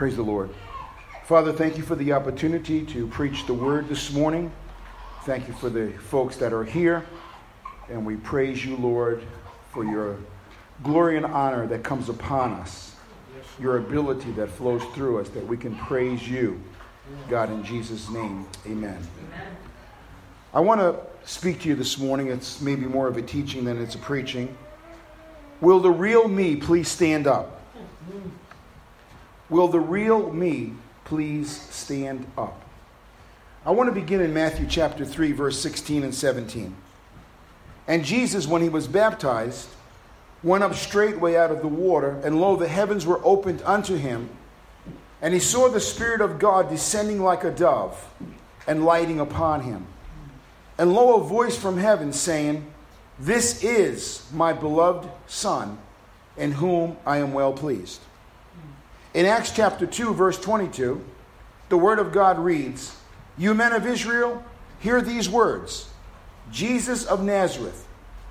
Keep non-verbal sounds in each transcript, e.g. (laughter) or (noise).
Praise the Lord. Father, thank you for the opportunity to preach the word this morning. Thank you for the folks that are here. And we praise you, Lord, for your glory and honor that comes upon us, your ability that flows through us, that we can praise you. God, in Jesus' name, amen. I want to speak to you this morning. It's maybe more of a teaching than it's a preaching. Will the real me please stand up? Will the real me please stand up? I want to begin in Matthew chapter 3, verse 16 and 17. And Jesus, when he was baptized, went up straightway out of the water, and lo, the heavens were opened unto him. And he saw the Spirit of God descending like a dove and lighting upon him. And lo, a voice from heaven saying, This is my beloved Son, in whom I am well pleased. In Acts chapter 2, verse 22, the word of God reads, You men of Israel, hear these words Jesus of Nazareth,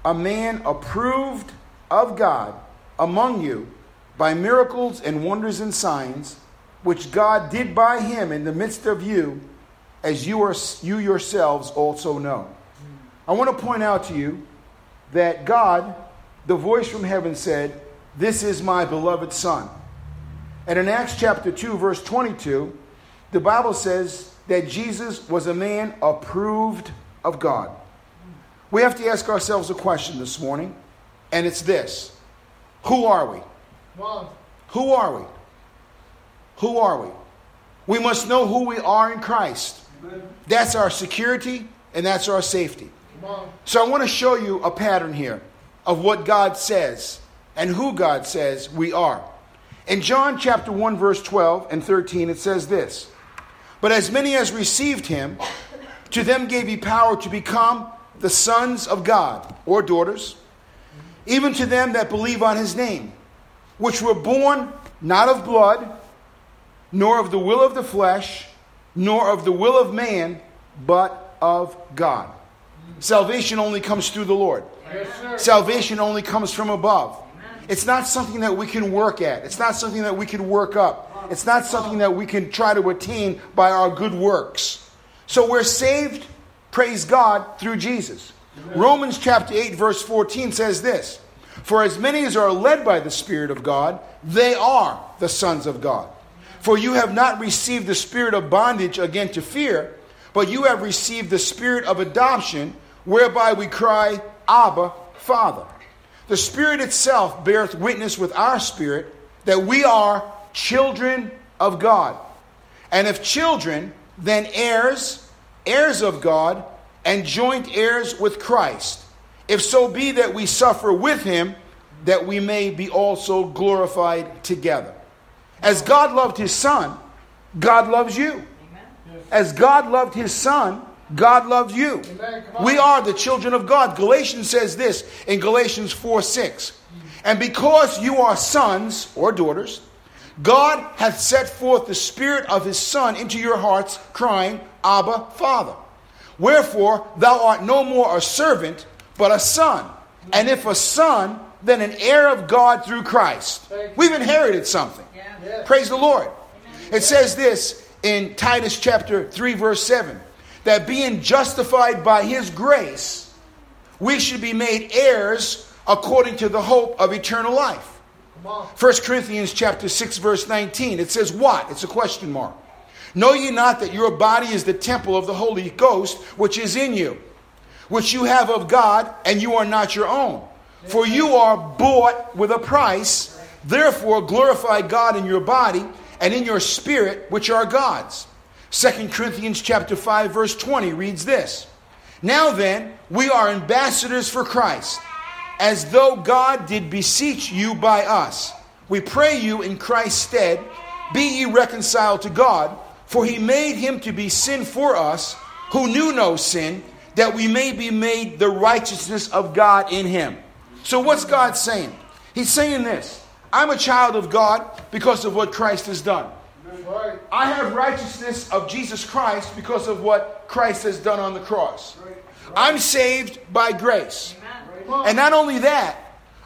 a man approved of God among you by miracles and wonders and signs, which God did by him in the midst of you, as you, are, you yourselves also know. I want to point out to you that God, the voice from heaven, said, This is my beloved Son. And in Acts chapter 2, verse 22, the Bible says that Jesus was a man approved of God. We have to ask ourselves a question this morning, and it's this Who are we? Who are we? Who are we? We must know who we are in Christ. That's our security and that's our safety. So I want to show you a pattern here of what God says and who God says we are. In John chapter 1, verse 12 and 13, it says this But as many as received him, to them gave he power to become the sons of God or daughters, even to them that believe on his name, which were born not of blood, nor of the will of the flesh, nor of the will of man, but of God. Salvation only comes through the Lord. Yes, Salvation only comes from above. It's not something that we can work at. It's not something that we can work up. It's not something that we can try to attain by our good works. So we're saved, praise God, through Jesus. Romans chapter 8, verse 14 says this For as many as are led by the Spirit of God, they are the sons of God. For you have not received the spirit of bondage again to fear, but you have received the spirit of adoption, whereby we cry, Abba, Father. The Spirit itself beareth witness with our spirit that we are children of God. And if children, then heirs, heirs of God, and joint heirs with Christ. If so be that we suffer with him, that we may be also glorified together. As God loved his son, God loves you. As God loved his son, God loves you. We are the children of God. Galatians says this in Galatians 4 6. And because you are sons or daughters, God hath set forth the Spirit of His Son into your hearts, crying, Abba, Father. Wherefore, thou art no more a servant, but a son. And if a son, then an heir of God through Christ. We've inherited something. Praise the Lord. It says this in Titus chapter 3, verse 7 that being justified by his grace, we should be made heirs according to the hope of eternal life. 1 Corinthians chapter 6 verse 19 it says what? It's a question mark. Know ye not that your body is the temple of the Holy Ghost which is in you, which you have of God, and you are not your own. For you are bought with a price. Therefore glorify God in your body and in your spirit, which are God's. 2 Corinthians chapter 5 verse 20 reads this. Now then, we are ambassadors for Christ, as though God did beseech you by us. We pray you in Christ's stead, be ye reconciled to God, for he made him to be sin for us, who knew no sin, that we may be made the righteousness of God in him. So what's God saying? He's saying this. I'm a child of God because of what Christ has done. I have righteousness of Jesus Christ because of what Christ has done on the cross. I'm saved by grace. And not only that,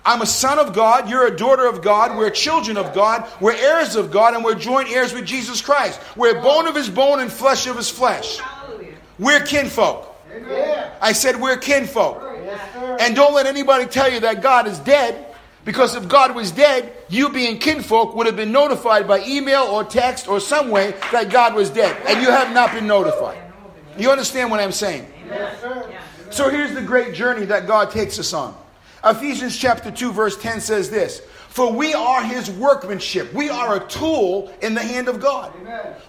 I'm a son of God, you're a daughter of God, we're children of God, we're heirs of God, and we're joint heirs with Jesus Christ. We're bone of his bone and flesh of his flesh. We're kinfolk. I said we're kinfolk. And don't let anybody tell you that God is dead, because if God was dead, you being kinfolk would have been notified by email or text or some way that God was dead, and you have not been notified. You understand what I'm saying? So here's the great journey that God takes us on. Ephesians chapter 2, verse 10 says this For we are his workmanship. We are a tool in the hand of God.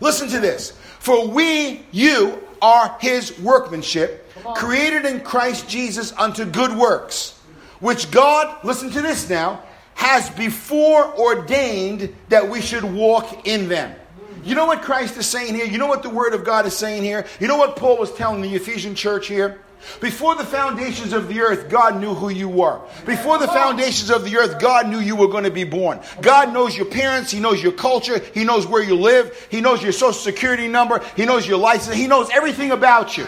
Listen to this. For we, you, are his workmanship, created in Christ Jesus unto good works, which God, listen to this now, has before ordained that we should walk in them. You know what Christ is saying here? You know what the Word of God is saying here? You know what Paul was telling the Ephesian church here? Before the foundations of the earth, God knew who you were. Before the foundations of the earth, God knew you were going to be born. God knows your parents. He knows your culture. He knows where you live. He knows your social security number. He knows your license. He knows everything about you.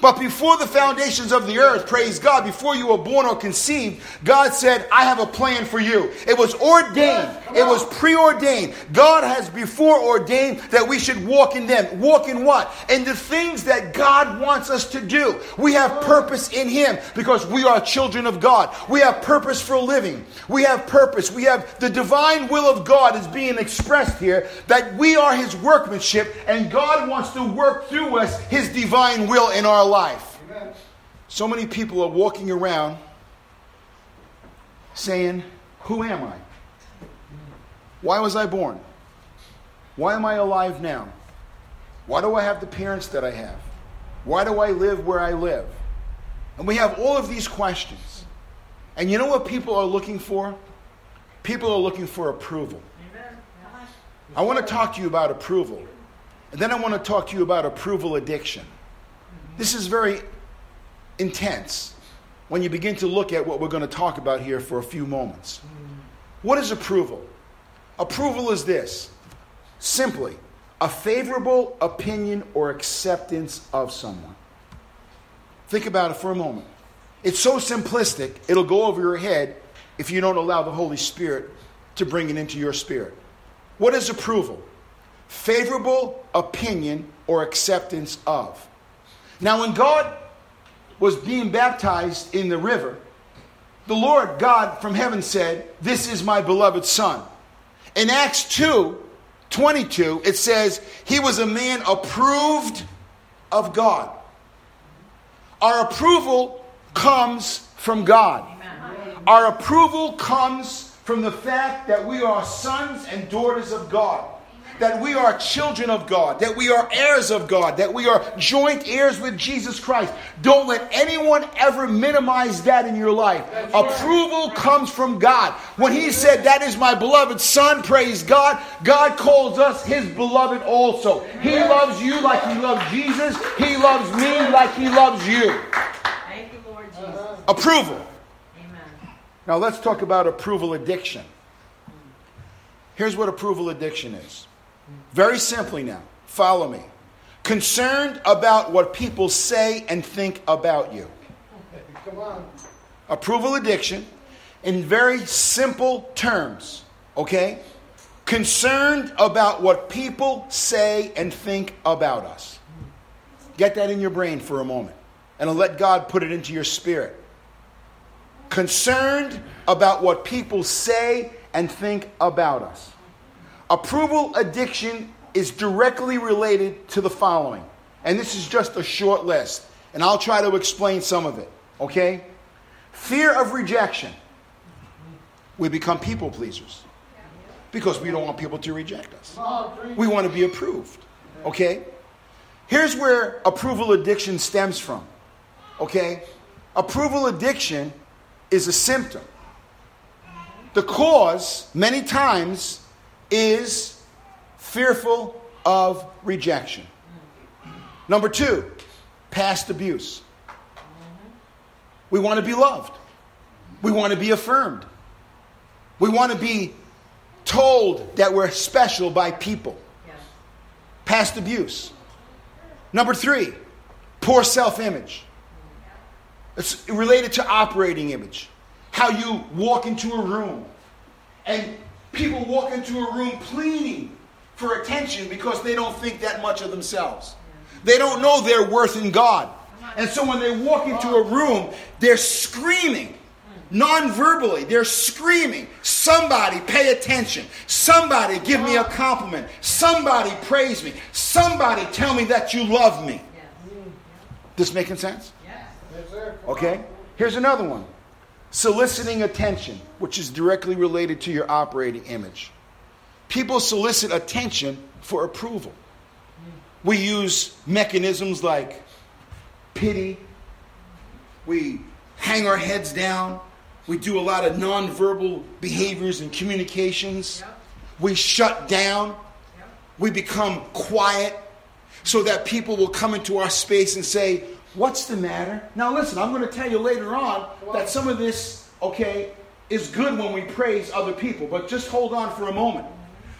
But before the foundations of the earth, praise God, before you were born or conceived, God said, I have a plan for you. It was ordained, it was preordained. God has before ordained that we should walk in them. Walk in what? In the things that God wants us to do. We have purpose in Him because we are children of God. We have purpose for living. We have purpose. We have the divine will of God is being expressed here that we are His workmanship and God wants to work through us His divine will in our life. Amen. So many people are walking around saying, Who am I? Why was I born? Why am I alive now? Why do I have the parents that I have? Why do I live where I live? And we have all of these questions. And you know what people are looking for? People are looking for approval. I want to talk to you about approval. And then I want to talk to you about approval addiction. This is very intense when you begin to look at what we're going to talk about here for a few moments. What is approval? Approval is this simply a favorable opinion or acceptance of someone. Think about it for a moment. It's so simplistic, it'll go over your head if you don't allow the Holy Spirit to bring it into your spirit. What is approval? Favorable opinion or acceptance of. Now, when God was being baptized in the river, the Lord God from heaven said, This is my beloved Son. In Acts 2 22, it says, He was a man approved of God. Our approval comes from God. Our approval comes from the fact that we are sons and daughters of God that we are children of God, that we are heirs of God, that we are joint heirs with Jesus Christ. Don't let anyone ever minimize that in your life. That's Approval right. comes from God. When He said, That is my beloved Son, praise God, God calls us His beloved also. He loves you like He loves Jesus, He loves me like He loves you. Thank you, Lord Jesus. Approval. Amen. Now let's talk about approval addiction. Here's what approval addiction is very simply now, follow me. Concerned about what people say and think about you. Come on. Approval addiction in very simple terms, okay? Concerned about what people say and think about us. Get that in your brain for a moment and let God put it into your spirit. Concerned about what people say and think about us. Approval addiction is directly related to the following. And this is just a short list. And I'll try to explain some of it. Okay? Fear of rejection. We become people pleasers because we don't want people to reject us. We want to be approved. Okay? Here's where approval addiction stems from. Okay? Approval addiction is a symptom. The cause, many times, is fearful of rejection. Number two, past abuse. We want to be loved. We want to be affirmed. We want to be told that we're special by people. Past abuse. Number three, poor self image. It's related to operating image. how you walk into a room and people walk into a room pleading for attention because they don't think that much of themselves. They don't know their worth in God. And so when they walk into oh. a room, they're screaming. Non-verbally they're screaming somebody pay attention. Somebody give me a oh. compliment. Somebody praise me. Somebody tell me that you love me. This making sense? Okay here's another one soliciting attention which is directly related to your operating image. People solicit attention for approval. We use mechanisms like pity. We hang our heads down. We do a lot of nonverbal behaviors and communications. We shut down. We become quiet so that people will come into our space and say, What's the matter? Now, listen, I'm going to tell you later on that some of this, okay, is good when we praise other people, but just hold on for a moment.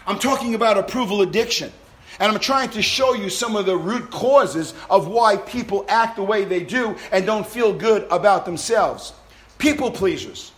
I'm talking about approval addiction. And I'm trying to show you some of the root causes of why people act the way they do and don't feel good about themselves. People pleasers.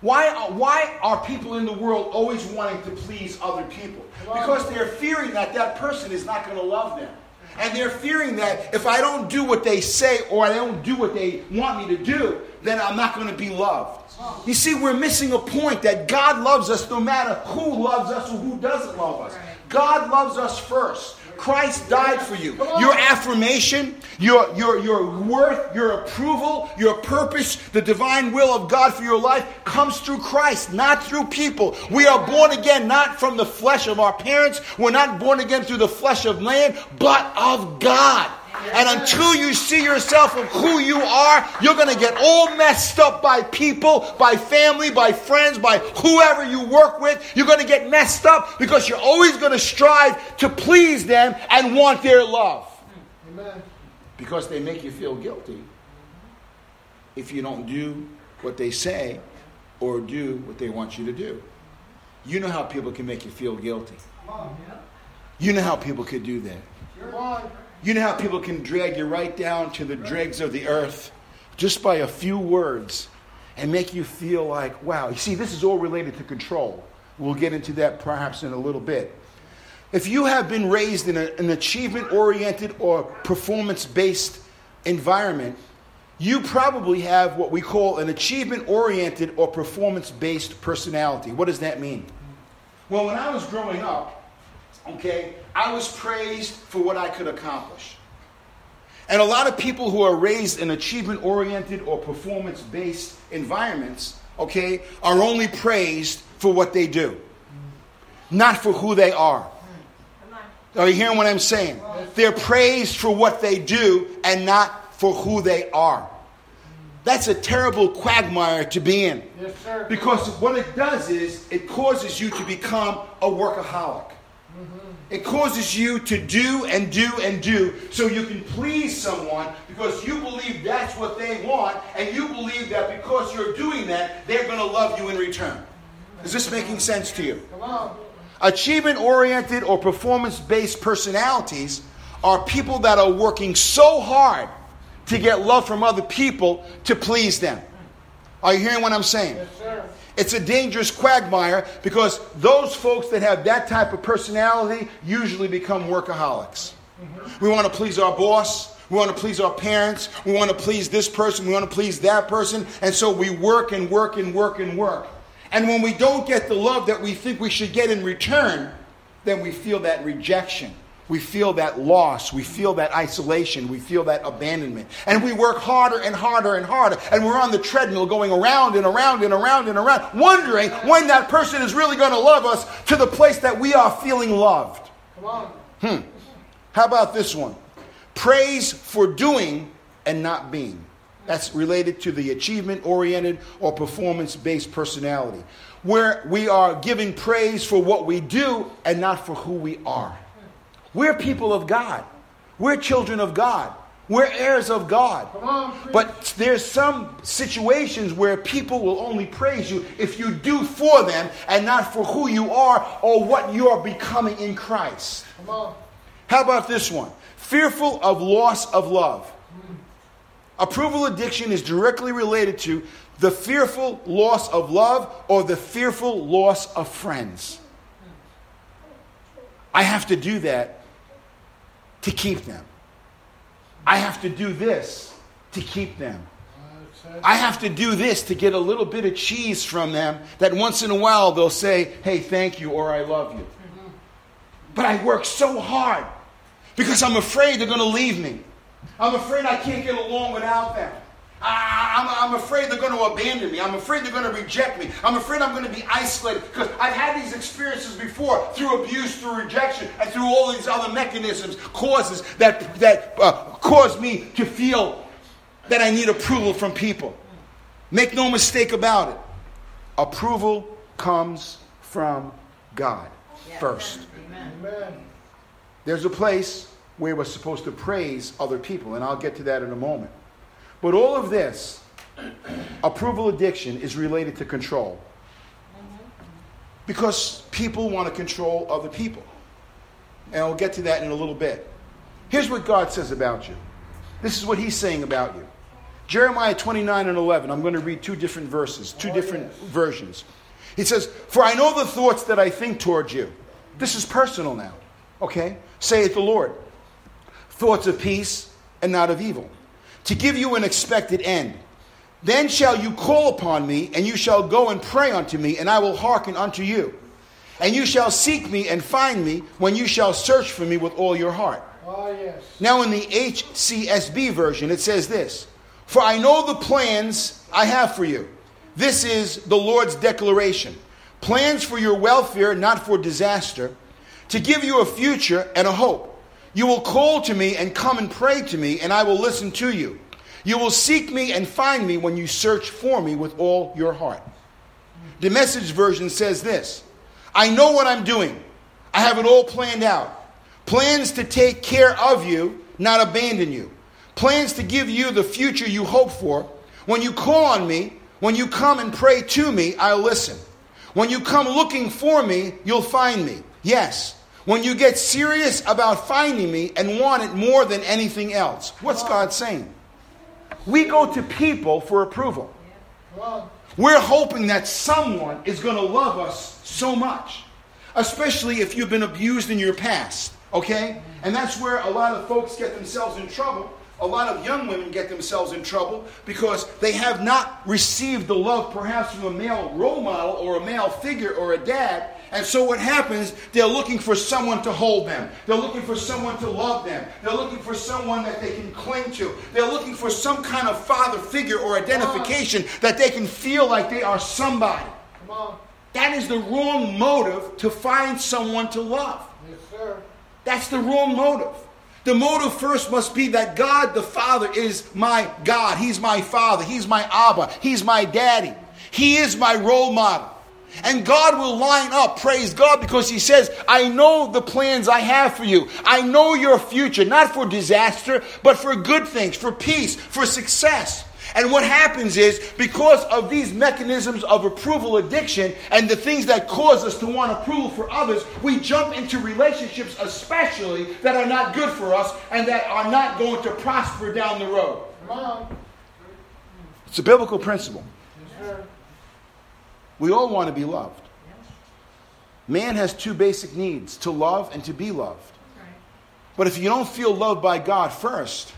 Why, why are people in the world always wanting to please other people? Because they're fearing that that person is not going to love them. And they're fearing that if I don't do what they say or I don't do what they want me to do, then I'm not going to be loved. You see, we're missing a point that God loves us no matter who loves us or who doesn't love us. God loves us first. Christ died for you. Your affirmation, your, your, your worth, your approval, your purpose, the divine will of God for your life comes through Christ, not through people. We are born again not from the flesh of our parents. We're not born again through the flesh of man, but of God. And until you see yourself of who you are, you're going to get all messed up by people, by family, by friends, by whoever you work with. You're going to get messed up because you're always going to strive to please them and want their love. Because they make you feel guilty if you don't do what they say or do what they want you to do. You know how people can make you feel guilty. You know how people could do that. You know how people can drag you right down to the dregs of the earth just by a few words and make you feel like, wow. You see, this is all related to control. We'll get into that perhaps in a little bit. If you have been raised in a, an achievement oriented or performance based environment, you probably have what we call an achievement oriented or performance based personality. What does that mean? Well, when I was growing up, okay, I was praised for what I could accomplish. And a lot of people who are raised in achievement oriented or performance based environments, okay, are only praised for what they do, not for who they are. Are you hearing what I'm saying? They're praised for what they do and not for who they are. That's a terrible quagmire to be in. Yes, because what it does is it causes you to become a workaholic. Mm-hmm. It causes you to do and do and do so you can please someone because you believe that's what they want, and you believe that because you're doing that, they're going to love you in return. Is this making sense to you? Achievement oriented or performance based personalities are people that are working so hard to get love from other people to please them. Are you hearing what I'm saying? Yes, it's a dangerous quagmire because those folks that have that type of personality usually become workaholics. We want to please our boss. We want to please our parents. We want to please this person. We want to please that person. And so we work and work and work and work. And when we don't get the love that we think we should get in return, then we feel that rejection we feel that loss. We feel that isolation. We feel that abandonment. And we work harder and harder and harder. And we're on the treadmill going around and around and around and around, wondering when that person is really going to love us to the place that we are feeling loved. Come on. Hmm. How about this one? Praise for doing and not being. That's related to the achievement oriented or performance based personality, where we are giving praise for what we do and not for who we are. We're people of God. We're children of God. We're heirs of God. On, but there's some situations where people will only praise you if you do for them and not for who you are or what you are becoming in Christ. How about this one? Fearful of loss of love. Approval addiction is directly related to the fearful loss of love or the fearful loss of friends. I have to do that to keep them. I have to do this to keep them. I have to do this to get a little bit of cheese from them that once in a while they'll say, hey, thank you or I love you. But I work so hard because I'm afraid they're going to leave me. I'm afraid I can't get along without them. I, am afraid they're going to abandon me. I'm afraid they're going to reject me. I'm afraid I'm going to be isolated because I've had these experiences before through abuse, through rejection, and through all these other mechanisms, causes that, that uh, cause me to feel that I need approval from people. Make no mistake about it. Approval comes from God first. Amen. There's a place where we're supposed to praise other people, and I'll get to that in a moment. But all of this, approval addiction, is related to control. Because people want to control other people. And I'll get to that in a little bit. Here's what God says about you. This is what He's saying about you. Jeremiah 29 and 11. I'm going to read two different verses, two oh, different yes. versions. He says, For I know the thoughts that I think towards you. This is personal now. Okay? Say Saith the Lord. Thoughts of peace and not of evil to give you an expected end. Then shall you call upon me, and you shall go and pray unto me, and I will hearken unto you. And you shall seek me and find me when you shall search for me with all your heart. Oh, yes. Now, in the HCSB version, it says this For I know the plans I have for you. This is the Lord's declaration plans for your welfare, not for disaster, to give you a future and a hope. You will call to me and come and pray to me, and I will listen to you. You will seek me and find me when you search for me with all your heart. The message version says this I know what I'm doing, I have it all planned out. Plans to take care of you, not abandon you. Plans to give you the future you hope for. When you call on me, when you come and pray to me, I'll listen. When you come looking for me, you'll find me. Yes, when you get serious about finding me and want it more than anything else. What's God saying? We go to people for approval. We're hoping that someone is going to love us so much, especially if you've been abused in your past, okay? And that's where a lot of folks get themselves in trouble. A lot of young women get themselves in trouble because they have not received the love perhaps from a male role model or a male figure or a dad and so what happens, they're looking for someone to hold them. They're looking for someone to love them. They're looking for someone that they can cling to. They're looking for some kind of father figure or identification that they can feel like they are somebody. Come on. That is the wrong motive to find someone to love. Yes, sir. That's the wrong motive. The motive first must be that God the Father is my God. He's my Father. He's my Abba. He's my Daddy. He is my role model. And God will line up, praise God, because He says, I know the plans I have for you. I know your future, not for disaster, but for good things, for peace, for success. And what happens is, because of these mechanisms of approval addiction and the things that cause us to want approval for others, we jump into relationships, especially that are not good for us and that are not going to prosper down the road. It's a biblical principle. Yes, we all want to be loved. Man has two basic needs to love and to be loved. But if you don't feel loved by God first,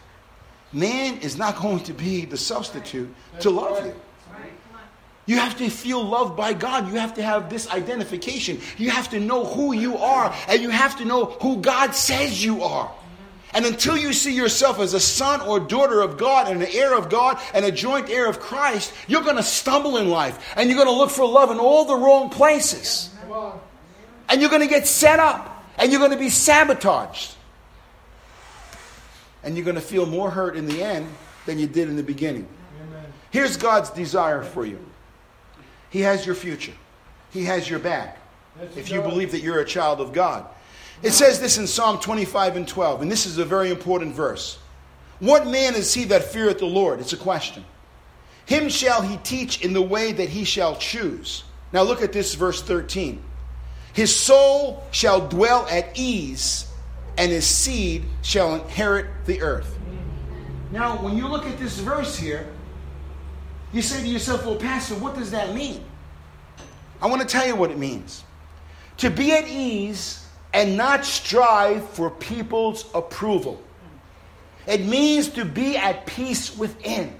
man is not (laughs) going to be the substitute to love you. You have to feel loved by God. You have to have this identification. You have to know who you are, and you have to know who God says you are. And until you see yourself as a son or daughter of God and an heir of God and a joint heir of Christ, you're going to stumble in life and you're going to look for love in all the wrong places. And you're going to get set up and you're going to be sabotaged. And you're going to feel more hurt in the end than you did in the beginning. Here's God's desire for you He has your future, He has your back. If you believe that you're a child of God. It says this in Psalm 25 and 12, and this is a very important verse. What man is he that feareth the Lord? It's a question. Him shall he teach in the way that he shall choose. Now look at this verse 13. His soul shall dwell at ease, and his seed shall inherit the earth. Now, when you look at this verse here, you say to yourself, well, Pastor, what does that mean? I want to tell you what it means. To be at ease and not strive for people's approval. It means to be at peace within.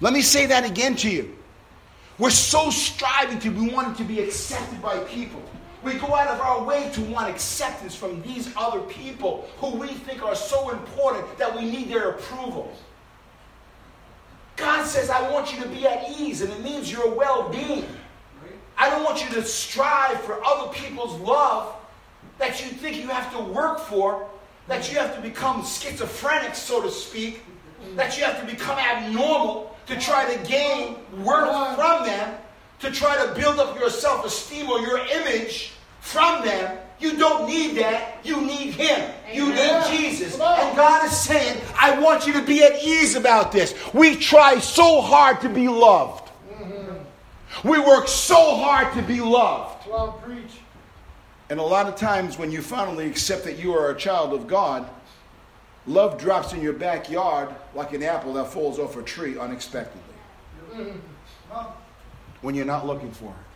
Let me say that again to you. We're so striving to be wanting to be accepted by people. We go out of our way to want acceptance from these other people who we think are so important that we need their approval. God says, I want you to be at ease, and it means your well being. I don't want you to strive for other people's love that you think you have to work for, that you have to become schizophrenic, so to speak, that you have to become abnormal to try to gain worth from them, to try to build up your self esteem or your image from them. You don't need that. You need Him. You need Jesus. And God is saying, I want you to be at ease about this. We try so hard to be loved. We work so hard to be loved. Well, preach. And a lot of times when you finally accept that you are a child of God, love drops in your backyard like an apple that falls off a tree unexpectedly. When you're not looking for it.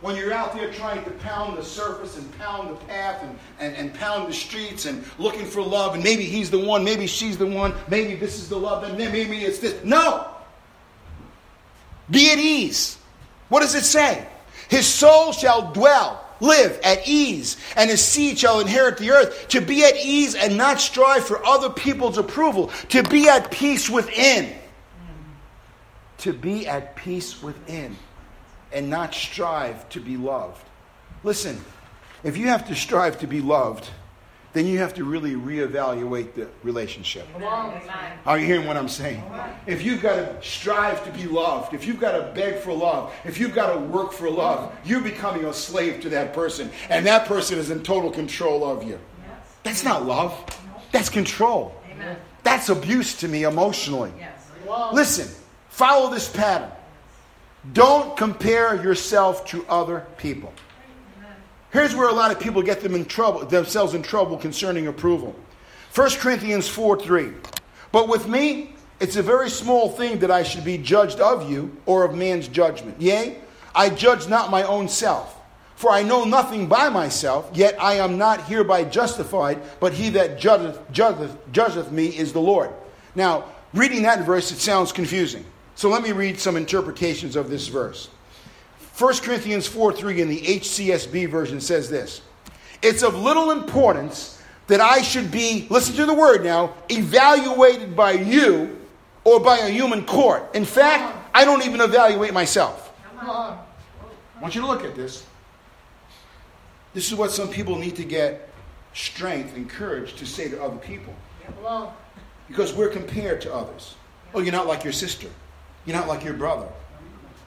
When you're out there trying to pound the surface and pound the path and, and, and pound the streets and looking for love, and maybe he's the one, maybe she's the one, maybe this is the love, and maybe it's this. No! Be at ease. What does it say? His soul shall dwell, live at ease, and his seed shall inherit the earth. To be at ease and not strive for other people's approval. To be at peace within. To be at peace within and not strive to be loved. Listen, if you have to strive to be loved, then you have to really reevaluate the relationship. Are you hearing what I'm saying? If you've got to strive to be loved, if you've got to beg for love, if you've got to work for love, you're becoming a slave to that person, and that person is in total control of you. That's not love, that's control. That's abuse to me emotionally. Listen, follow this pattern. Don't compare yourself to other people. Here's where a lot of people get them in trouble, themselves in trouble concerning approval. 1 Corinthians 4 3. But with me, it's a very small thing that I should be judged of you or of man's judgment. Yea, I judge not my own self. For I know nothing by myself, yet I am not hereby justified, but he that judgeth, judgeth, judgeth me is the Lord. Now, reading that verse, it sounds confusing. So let me read some interpretations of this verse. 1 Corinthians 4 3 in the HCSB version says this It's of little importance that I should be, listen to the word now, evaluated by you or by a human court. In fact, I don't even evaluate myself. I want you to look at this. This is what some people need to get strength and courage to say to other people. Because we're compared to others. Oh, you're not like your sister. You're not like your brother.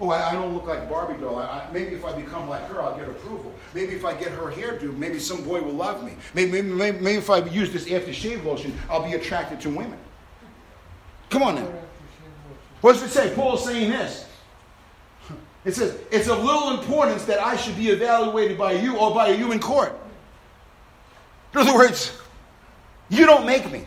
Oh, I, I don't look like Barbie doll. I, I, maybe if I become like her, I'll get approval. Maybe if I get her hairdo, maybe some boy will love me. Maybe, maybe, maybe, if I use this aftershave lotion, I'll be attracted to women. Come on now. What does it say? Paul's saying this. It says, it's of little importance that I should be evaluated by you or by a human court. In other words, you don't make me.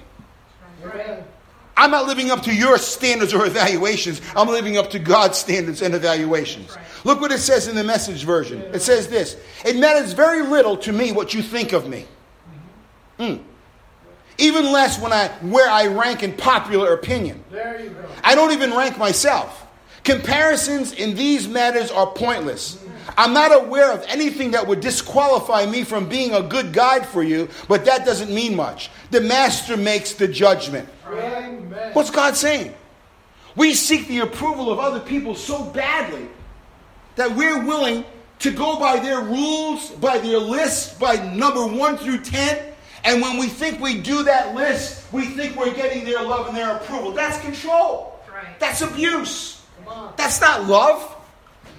I'm not living up to your standards or evaluations. I'm living up to God's standards and evaluations. Look what it says in the message version. It says this It matters very little to me what you think of me. Mm. Even less when I where I rank in popular opinion. There you go. I don't even rank myself. Comparisons in these matters are pointless. I'm not aware of anything that would disqualify me from being a good guide for you, but that doesn't mean much. The master makes the judgment. Amen. What's God saying? We seek the approval of other people so badly that we're willing to go by their rules, by their list, by number one through ten. And when we think we do that list, we think we're getting their love and their approval. That's control. Right. That's abuse. Come on. That's not love.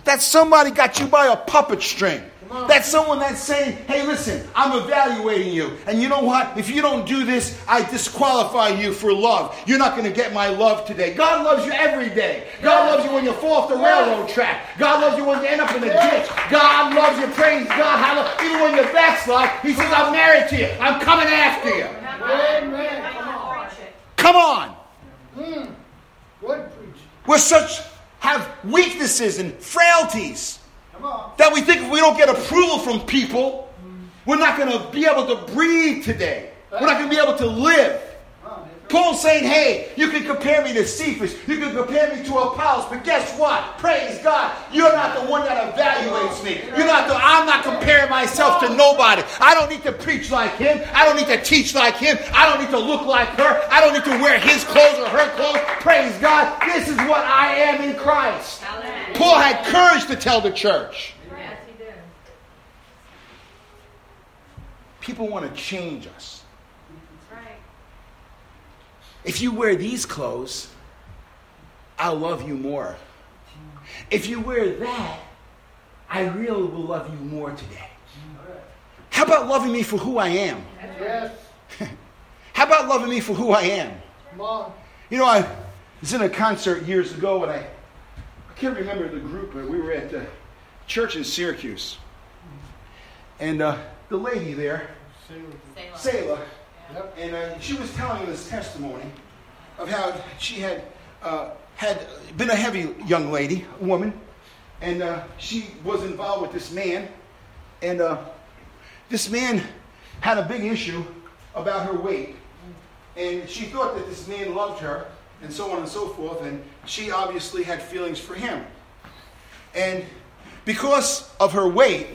That's somebody got you by a puppet string. That's someone that's saying, hey, listen, I'm evaluating you. And you know what? If you don't do this, I disqualify you for love. You're not going to get my love today. God loves you every day. God loves you when you fall off the railroad track. God loves you when you end up in a ditch. God loves you. Praise God. Hallelujah. Even when you're backslide, He says, I'm married to you. I'm coming after you. Amen. Come on. Come on. Hmm. We're such have weaknesses and frailties that we think if we don't get approval from people, we're not going to be able to breathe today. We're not going to be able to live. Paul's saying, hey, you can compare me to Cephas, you can compare me to Apollos, but guess what? Praise God, you're not the one that evaluates me. You're not the, I'm not comparing myself to nobody. I don't need to preach like him. I don't need to teach like him. I don't need to look like her. I don't need to wear his clothes or her clothes. Praise God, this is what I am in Christ. Paul had courage to tell the church. People want to change us. If you wear these clothes, I'll love you more. If you wear that, I really will love you more today. How about loving me for who I am? Yes. (laughs) How about loving me for who I am? Mom. You know, I was in a concert years ago, and I, I can't remember the group, but we were at the church in Syracuse. And uh, the lady there, Selah, Selah Yep. And uh, she was telling this testimony of how she had uh, had been a heavy young lady, woman, and uh, she was involved with this man, and uh, this man had a big issue about her weight, and she thought that this man loved her, and so on and so forth, and she obviously had feelings for him, and because of her weight,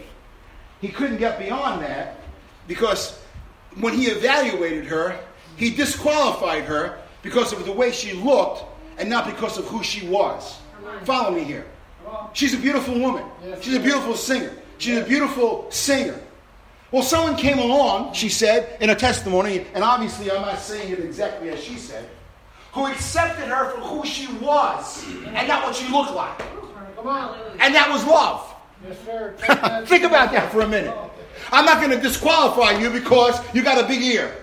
he couldn't get beyond that because when he evaluated her, he disqualified her because of the way she looked and not because of who she was. Follow me here. She's a beautiful woman. She's a beautiful singer. She's a beautiful singer. Well, someone came along, she said, in a testimony, and obviously I'm not saying it exactly as she said, who accepted her for who she was and not what she looked like. And that was love. (laughs) Think about that for a minute. I'm not going to disqualify you because you got a big ear.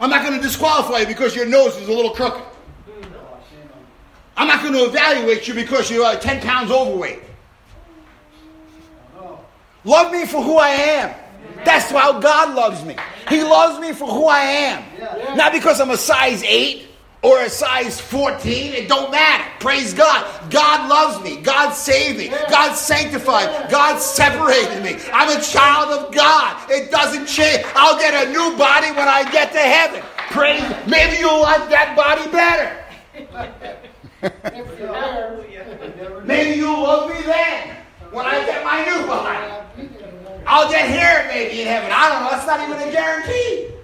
I'm not going to disqualify you because your nose is a little crooked. I'm not going to evaluate you because you're uh, 10 pounds overweight. Love me for who I am. That's how God loves me. He loves me for who I am. Not because I'm a size 8 or a size 14, it don't matter. Praise God. God loves me. God saved me. God sanctified. God separated me. I'm a child of God. It doesn't change. I'll get a new body when I get to heaven. Praise. Maybe you'll like that body better. (laughs) maybe you'll love me then when I get my new body. I'll get hair maybe in heaven. I don't know. That's not even a guarantee.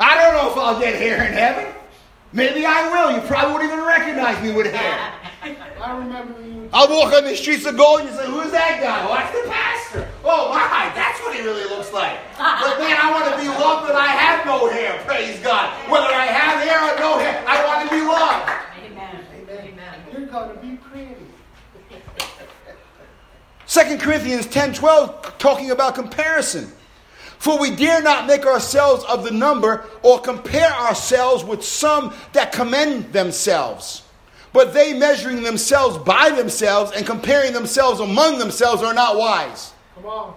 I don't know if I'll get hair in heaven. Maybe I will. You probably won't even recognize me with hair. (laughs) I remember you. I'll walk on the streets of gold and you say, Who's that guy? Oh, that's the pastor. Oh, my, that's what he really looks like. But man, I want to be loved and I have no hair. Praise God. Whether I have hair or no hair, I want to be loved. Amen. Amen. You're going to be pretty. 2 Corinthians 10 12, talking about comparison. For we dare not make ourselves of the number or compare ourselves with some that commend themselves. But they measuring themselves by themselves and comparing themselves among themselves are not wise. Come on.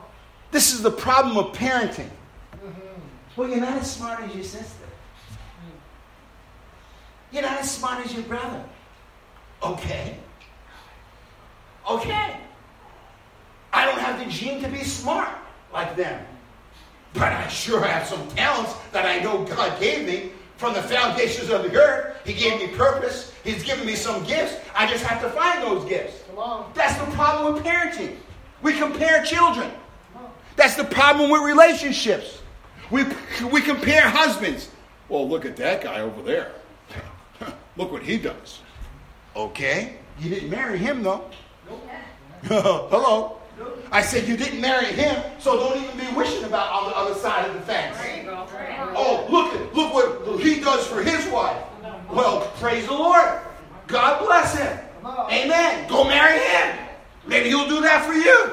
This is the problem of parenting. Mm-hmm. Well, you're not as smart as your sister. You're not as smart as your brother. Okay. Okay. I don't have the gene to be smart like them. But I sure have some talents that I know God gave me from the foundations of the earth. He gave me purpose. He's given me some gifts. I just have to find those gifts. That's the problem with parenting. We compare children. That's the problem with relationships. We, we compare husbands. Well, look at that guy over there. (laughs) look what he does. Okay. You didn't marry him, though. (laughs) Hello. I said, You didn't marry him, so don't even be wishing about on the other side of the fence. Oh, look, look what he does for his wife. Well, praise the Lord. God bless him. Amen. Go marry him. Maybe he'll do that for you.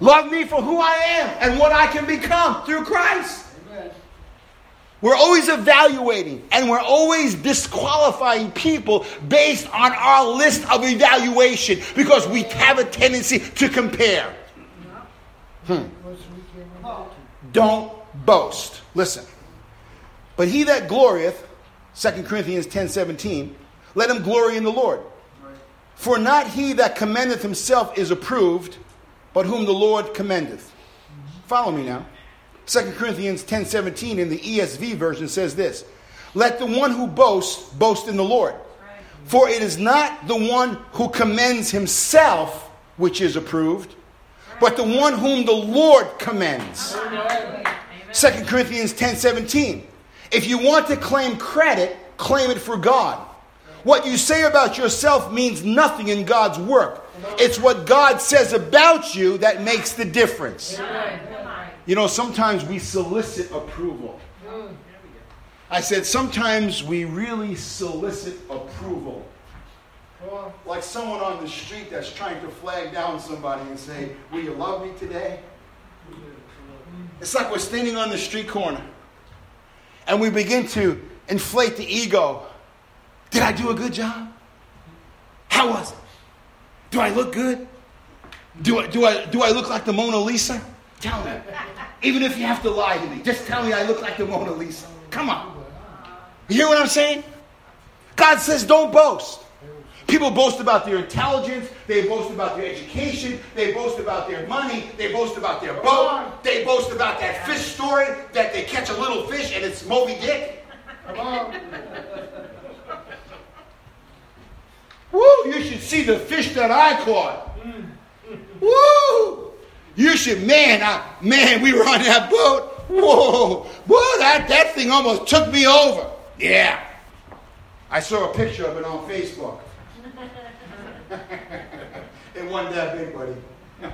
Love me for who I am and what I can become through Christ. We're always evaluating and we're always disqualifying people based on our list of evaluation because we have a tendency to compare. Hmm. Don't boast. Listen. But he that glorieth, 2 Corinthians 10 17, let him glory in the Lord. For not he that commendeth himself is approved, but whom the Lord commendeth. Follow me now. 2 Corinthians 10:17 in the ESV version says this Let the one who boasts boast in the Lord. For it is not the one who commends himself which is approved, but the one whom the Lord commends. 2 Corinthians 10:17. If you want to claim credit, claim it for God. What you say about yourself means nothing in God's work. It's what God says about you that makes the difference. You know, sometimes we solicit approval. I said, sometimes we really solicit approval. Like someone on the street that's trying to flag down somebody and say, Will you love me today? It's like we're standing on the street corner and we begin to inflate the ego. Did I do a good job? How was it? Do I look good? Do I, do I, do I look like the Mona Lisa? Tell me. Even if you have to lie to me, just tell me I look like the Mona Lisa. Come on. You hear what I'm saying? God says don't boast. People boast about their intelligence, they boast about their education, they boast about their money, they boast about their boat, they boast about that fish story that they catch a little fish and it's Moby Dick. Come on. Woo, you should see the fish that I caught. Woo! You should, man, I, man, we were on that boat. Whoa, whoa, that, that thing almost took me over. Yeah. I saw a picture of it on Facebook. (laughs) it wasn't that big, buddy. (laughs)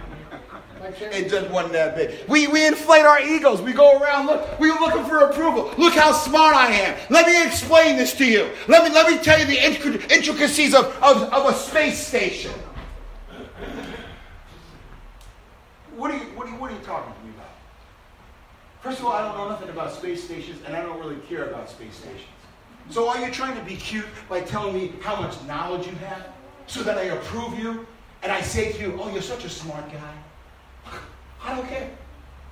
it just wasn't that big. We, we inflate our egos. We go around, look, we're looking for approval. Look how smart I am. Let me explain this to you. Let me, let me tell you the intricacies of, of, of a space station. What are, you, what, are you, what are you talking to me about? First of all, I don't know nothing about space stations, and I don't really care about space stations. So are you trying to be cute by telling me how much knowledge you have so that I approve you and I say to you, oh, you're such a smart guy? I don't care.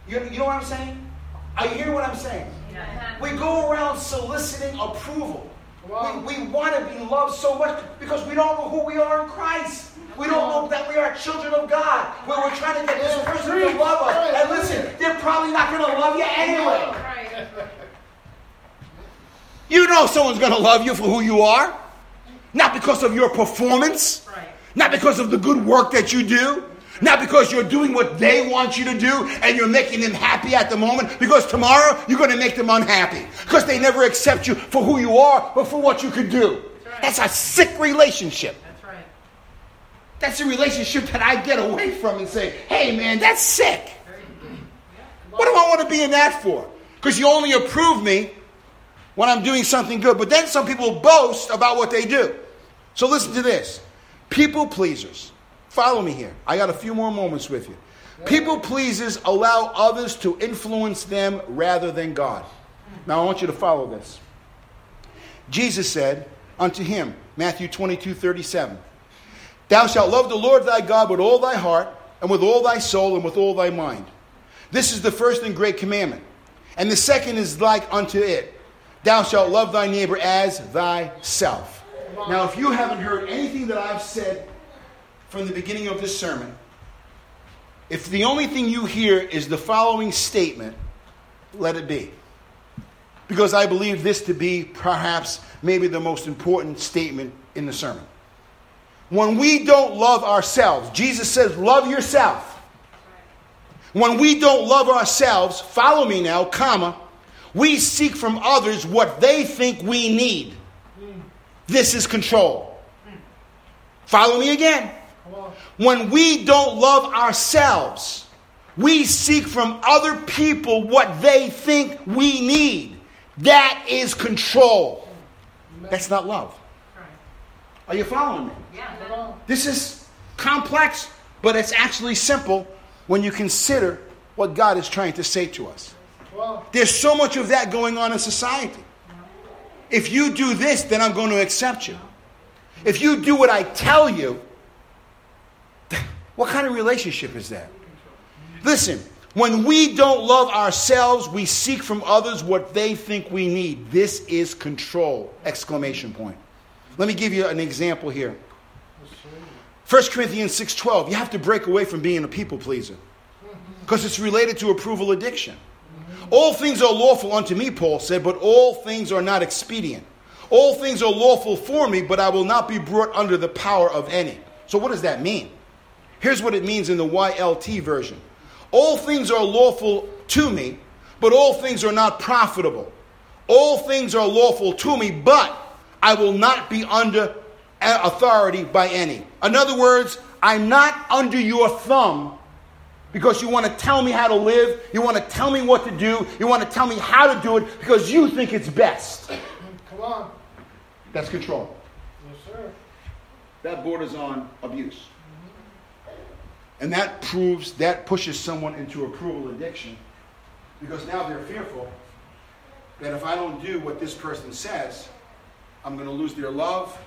You, you know what I'm saying? I hear what I'm saying. Yeah. We go around soliciting approval. Wow. We, we want to be loved so much because we don't know who we are in Christ. We don't know that we are children of God. Where we're trying to get this person to love us. And listen, they're probably not going to love you anyway. You know someone's going to love you for who you are. Not because of your performance. Not because of the good work that you do. Not because you're doing what they want you to do and you're making them happy at the moment, because tomorrow you're going to make them unhappy. Because they never accept you for who you are, but for what you can do. That's, That's a sick relationship. That's a relationship that I get away from and say, hey man, that's sick. What do I want to be in that for? Because you only approve me when I'm doing something good. But then some people boast about what they do. So listen to this people pleasers. Follow me here. I got a few more moments with you. People pleasers allow others to influence them rather than God. Now I want you to follow this. Jesus said unto him, Matthew 22 37, Thou shalt love the Lord thy God with all thy heart, and with all thy soul, and with all thy mind. This is the first and great commandment. And the second is like unto it Thou shalt love thy neighbor as thyself. Now, if you haven't heard anything that I've said from the beginning of this sermon, if the only thing you hear is the following statement, let it be. Because I believe this to be perhaps maybe the most important statement in the sermon. When we don't love ourselves, Jesus says, love yourself. When we don't love ourselves, follow me now, comma, we seek from others what they think we need. This is control. Follow me again. When we don't love ourselves, we seek from other people what they think we need. That is control. That's not love. Are you following me? Yeah. This is complex, but it's actually simple when you consider what God is trying to say to us. There's so much of that going on in society. If you do this, then I'm going to accept you. If you do what I tell you, (laughs) what kind of relationship is that? Listen, When we don't love ourselves, we seek from others what they think we need. This is control! Exclamation point. Let me give you an example here. 1 Corinthians 6:12. You have to break away from being a people pleaser. Because it's related to approval addiction. All things are lawful unto me, Paul said, but all things are not expedient. All things are lawful for me, but I will not be brought under the power of any. So, what does that mean? Here's what it means in the YLT version All things are lawful to me, but all things are not profitable. All things are lawful to me, but I will not be under authority by any. In other words, I'm not under your thumb because you want to tell me how to live, you want to tell me what to do, you want to tell me how to do it because you think it's best. Come on. That's control. Yes, sir. That borders on abuse. And that proves, that pushes someone into approval addiction because now they're fearful that if I don't do what this person says, I'm going to lose their love,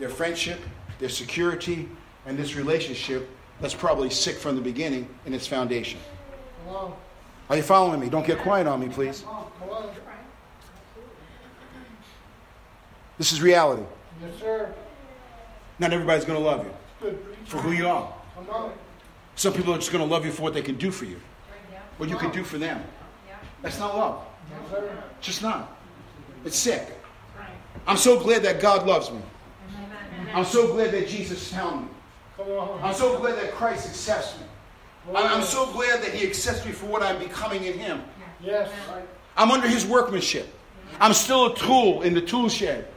their friendship, their security, and this relationship that's probably sick from the beginning in its foundation. On. Are you following me? Don't get quiet on me, please. Come on. Come on. This is reality. Yes, sir. Not everybody's going to love you for who you are. Some people are just going to love you for what they can do for you, what you can do for them. That's not love. Just not. It's sick. I'm so glad that God loves me. I'm so glad that Jesus found me. I'm so glad that Christ accepts me. I'm I'm so glad that He accepts me for what I'm becoming in Him. Yes. I'm under His workmanship. I'm still a tool in the tool shed.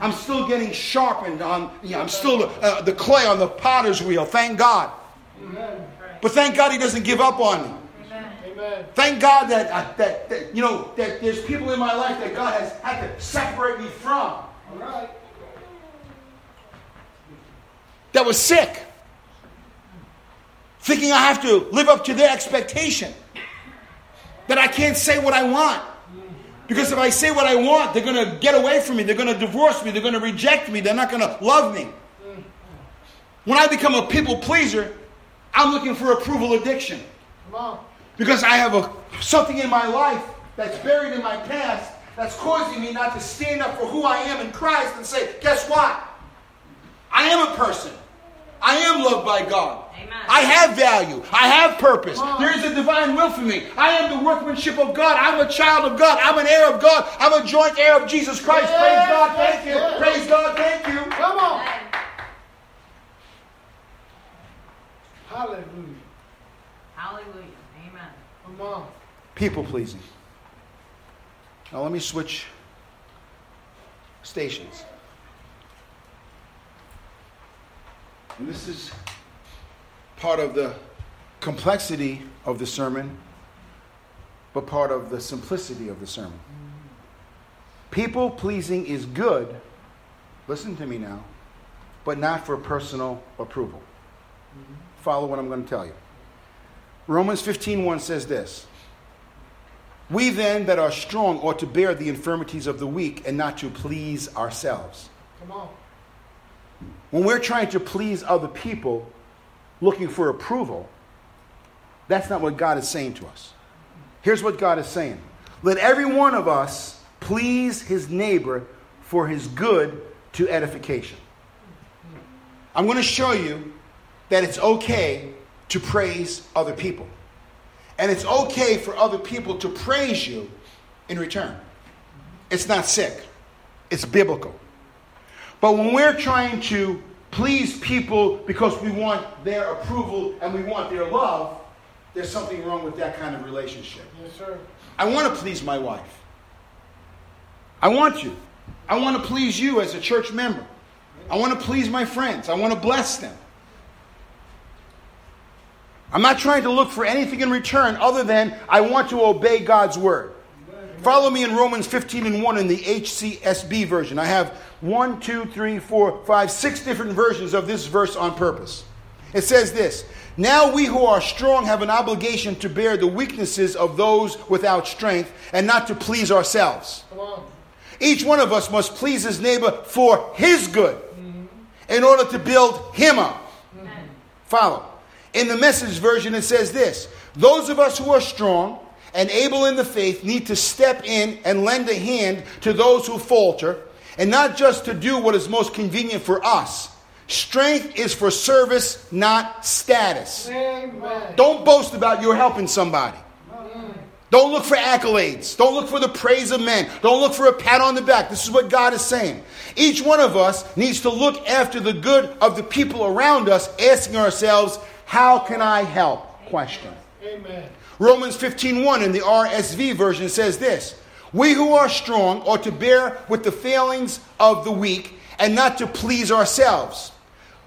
I'm still getting sharpened on, yeah, I'm still uh, the clay on the potter's wheel. Thank God. But thank God He doesn't give up on me. Amen. Thank God that, uh, that, that, you know, that there's people in my life that God has had to separate me from All right. that was sick. Thinking I have to live up to their expectation. That I can't say what I want. Because if I say what I want, they're going to get away from me. They're going to divorce me. They're going to reject me. They're not going to love me. When I become a people pleaser, I'm looking for approval addiction. Come on. Because I have a, something in my life that's buried in my past that's causing me not to stand up for who I am in Christ and say, guess what? I am a person. I am loved by God. Amen. I have value. I have purpose. There is a divine will for me. I am the workmanship of God. I'm a child of God. I'm an heir of God. I'm a joint heir of Jesus Christ. Praise Yes, God. Thank you. yes, yes. Praise God. Thank you. Come on. Hallelujah. Hallelujah. People pleasing. Now let me switch stations. And this is part of the complexity of the sermon, but part of the simplicity of the sermon. People pleasing is good, listen to me now, but not for personal approval. Follow what I'm going to tell you. Romans 15:1 says this. We then that are strong ought to bear the infirmities of the weak and not to please ourselves. Come on. When we're trying to please other people, looking for approval, that's not what God is saying to us. Here's what God is saying Let every one of us please his neighbor for his good to edification. I'm going to show you that it's okay to praise other people. And it's okay for other people to praise you in return. It's not sick, it's biblical. But when we're trying to please people because we want their approval and we want their love, there's something wrong with that kind of relationship. Yes, sir. I want to please my wife. I want you. I want to please you as a church member. I want to please my friends. I want to bless them. I'm not trying to look for anything in return other than I want to obey God's word. Follow me in Romans 15 and 1 in the HCSB version. I have one, two, three, four, five, six different versions of this verse on purpose. It says this Now we who are strong have an obligation to bear the weaknesses of those without strength and not to please ourselves. Each one of us must please his neighbor for his good mm-hmm. in order to build him up. Follow. In the message version, it says this Those of us who are strong and able in the faith need to step in and lend a hand to those who falter, and not just to do what is most convenient for us. Strength is for service, not status. Amen. Don't boast about you're helping somebody. Don't look for accolades. Don't look for the praise of men. Don't look for a pat on the back. This is what God is saying. Each one of us needs to look after the good of the people around us, asking ourselves, how can I help? Question. Amen. Romans 15:1 in the RSV version says this: We who are strong ought to bear with the failings of the weak and not to please ourselves.